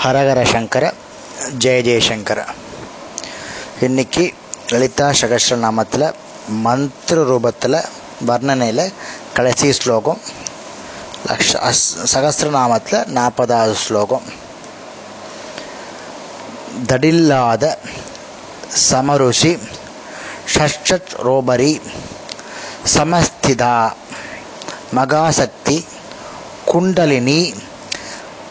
ஹரஹர சங்கர ஜெய ஜெயசங்கர இன்னைக்கு லலிதா சகஸ்ரநாமத்தில் மந்திர ரூபத்தில் வர்ணனையில் கடைசி ஸ்லோகம் லக்ஷ அஸ் சகஸ்ரநாமத்தில் நாற்பதாவது ஸ்லோகம் தடில்லாத சமருஷி ஷஷ்டத் ரோபரி சமஸ்திதா மகாசக்தி குண்டலினி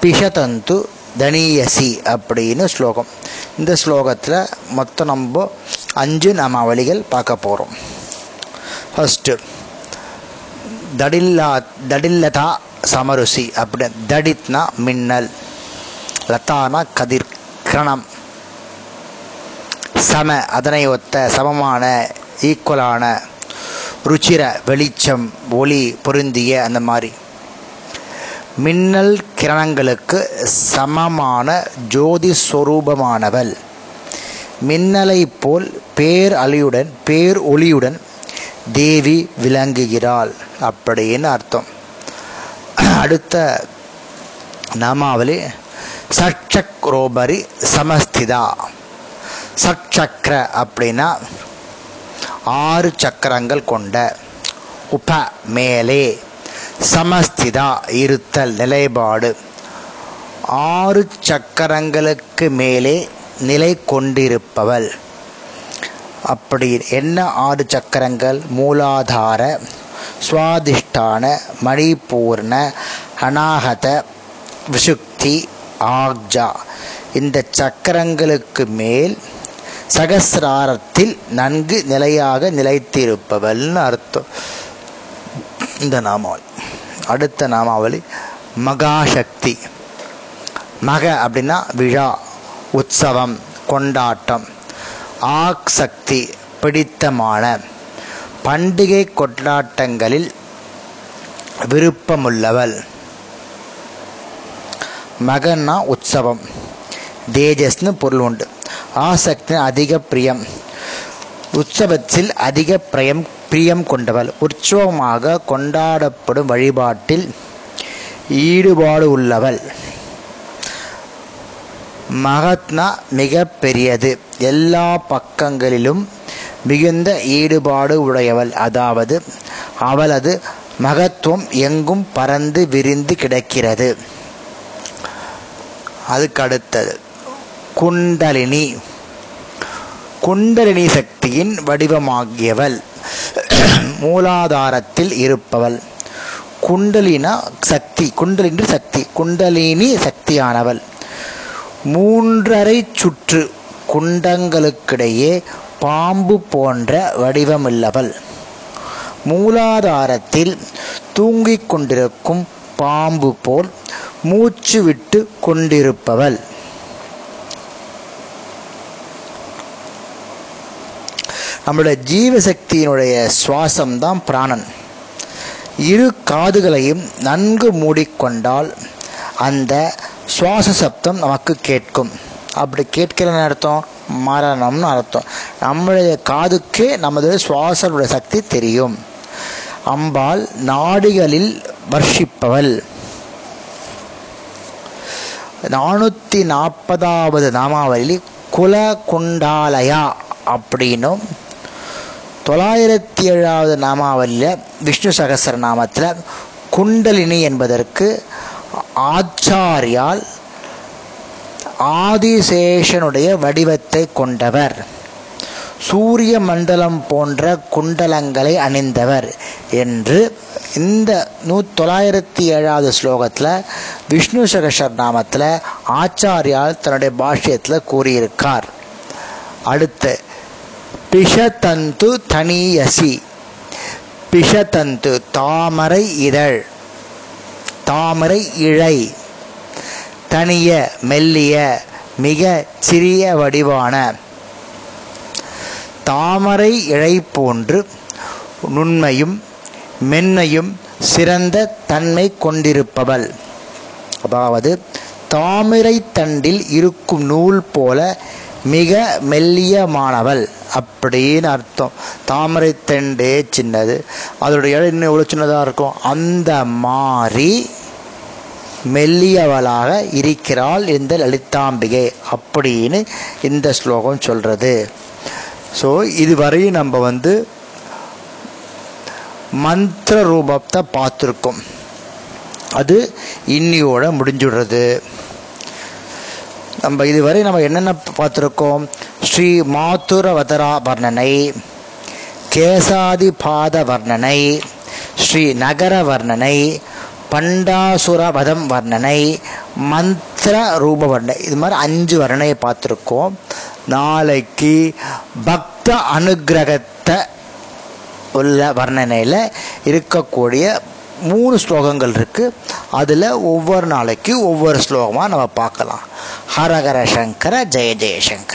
பிஷதந்து தனியசி அப்படின்னு ஸ்லோகம். இந்த ஸ்லோகத்தில் மொத்தம் நம்ம அஞ்சு நாமாவளிகள் பார்க்க போகிறோம் ஃபஸ்ட்டு தடில்லா தடில்லதா சமருசி அப்படி. தடித்னா மின்னல் லதானா கதிர் கிரணம். சம அதனை ஒத்த சமமான ஈக்குவலான ருச்சிர வெளிச்சம் ஒளி பொருந்திய அந்த மாதிரி. மின்னல் கிரணங்களுக்கு சமமான ஜோதி சொரூபமானவள். மின்னலை போல் பேர் அலியுடன் பேர் ஒளியுடன் தேவி விளங்குகிறாள் அப்படின்னு அர்த்தம். அடுத்த நாமாவளி சட்சக்ரோபரி சமஸ்திதா. சட்சக்கர அப்படின்னா ஆறு சக்கரங்கள் கொண்ட உப மேலே. சமஸ்திதா இருத்தல் நிலைப்பாடு. ஆறு சக்கரங்களுக்கு மேலே நிலை கொண்டிருப்பவள். அப்படி என்ன ஆறு சக்கரங்கள்? மூலாதார சுவாதிஷ்டான மணிபூர்ண அநாகத விசுக்தி ஆக்ஜா. இந்த சக்கரங்களுக்கு மேல் சகசிராரத்தில் நன்கு நிலையாக நிலைத்திருப்பவள்னு அர்த்தம். இந்த நாமாவளி அடுத்த நாமாவளி மகாசக்தி. மக அப்படின்னா விழா உற்சவம் கொண்டாட்டம். ஆக் சக்தி பிடித்தமான. பண்டிகை கொண்டாட்டங்களில் விருப்பமுள்ளவள். மகன்னா உற்சவம். தேஜஸ்னு பொருள் உண்டு. ஆசக்தி அதிக பிரியம். உற்சவத்தில் அதிக பிரியம் பிரியம் கொண்டவள் உற்சவமாக கொண்டாடப்படும் வழிபாட்டில் ஈடுபாடு உள்ளவள். மகத்னா மிக பெரியது. எல்லா பக்கங்களிலும் மிகுந்த ஈடுபாடு உடையவள். அதாவது அவளது மகத்துவம் எங்கும் பறந்து விரிந்து கிடக்கிறது. அதுக்கு அடுத்தது குண்டலினி. குண்டலினி சக்தியின் வடிவமாகியவள். மூலாதாரத்தில் இருப்பவள். குண்டலினா சக்தி குண்டலினி சக்தி குண்டலினி சக்தியானவள். மூன்றரை சுற்று குண்டங்களுக்கிடையே பாம்பு போன்ற வடிவமுள்ளவள். மூலாதாரத்தில் தூங்கிக் கொண்டிருக்கும் பாம்பு போல் மூச்சு விட்டு கொண்டிருப்பவள். நம்மளுடைய ஜீவசக்தியினுடைய சுவாசம் தான் பிராணன். இரு காதுகளையும் நன்கு மூடிக்கொண்டால் அந்த சுவாச சப்தம் நமக்கு கேட்கும். அப்படி கேட்கிறன்னு அர்த்தம்? மரணம்னு அர்த்தம். நம்மளுடைய காதுக்கே நமது சுவாசனுடைய சக்தி தெரியும். அம்பாள் நாடிகளில் வர்ஷிப்பவள். நானூற்றி நாற்பதாவது நாமாவளி குல குண்டாலயா அப்படின்னும் தொள்ளாயிரத்தி ஏழாவது நாமாவல்ல விஷ்ணு சகசர நாமத்தில் குண்டலினி என்பதற்கு ஆச்சாரியால் ஆதிசேஷனுடைய வடிவத்தை கொண்டவர். சூரிய மண்டலம் போன்ற குண்டலங்களை அணிந்தவர் என்று இந்த நூ தொள்ளாயிரத்தி ஏழாவது ஸ்லோகத்தில் விஷ்ணு சகசர் நாமத்தில் ஆச்சாரியால் தன்னுடைய பாஷ்யத்தில் கூறியிருக்கார். அடுத்து பிஷதந்து தனியசி. பிஷதந்து தாமரை இதழ். தாமரை இழை. தனிய மெல்லிய மிக சிறிய வடிவான. தாமரை இழை போன்று நுண்மையும் மென்மையும் சிறந்த தன்மை கொண்டிருப்பவள். அதாவது தாமரை தண்டில் இருக்கும் நூல் போல மிக மெல்லியமானவள். அப்படின்னு அர்த்தம். தாமரை தெண்டே சின்னது. அதோடைய இடம் இன்னும் எவ்வளோ சின்னதாக இருக்கும்? அந்த மாதிரி மெல்லியவளாக இருக்கிறாள் இந்த லலிதாம்பிகை அப்படின்னு இந்த ஸ்லோகம் சொல்கிறது ஸோ இதுவரையும் நம்ம வந்து மந்திர ரூபத்தை பார்த்துருக்கோம். அது இன்னியோட முடிஞ்சுடுறது. நம்ம இதுவரை நம்ம என்னென்ன பார்த்துருக்கோம்? ஸ்ரீ மாத்துரவதரா வர்ணனை கேசாதி பாத வர்ணனை ஸ்ரீ நகர வர்ணனை பண்டாசுரவதம் வர்ணனை மந்திர ரூப வர்ணனை இது மாதிரி அஞ்சு வர்ணனையை பார்த்துருக்கோம். நாளைக்கு பக்த அனுகிரகத்தை உள்ள வர்ணனையில் இருக்கக்கூடிய மூணு ஸ்லோகங்கள் இருக்குது அதில் ஒவ்வொரு நாளைக்கு ஒவ்வொரு ஸ்லோகமாக நம்ம பார்க்கலாம். ஹரஹர சங்கர ஜெய ஜெயசங்கர்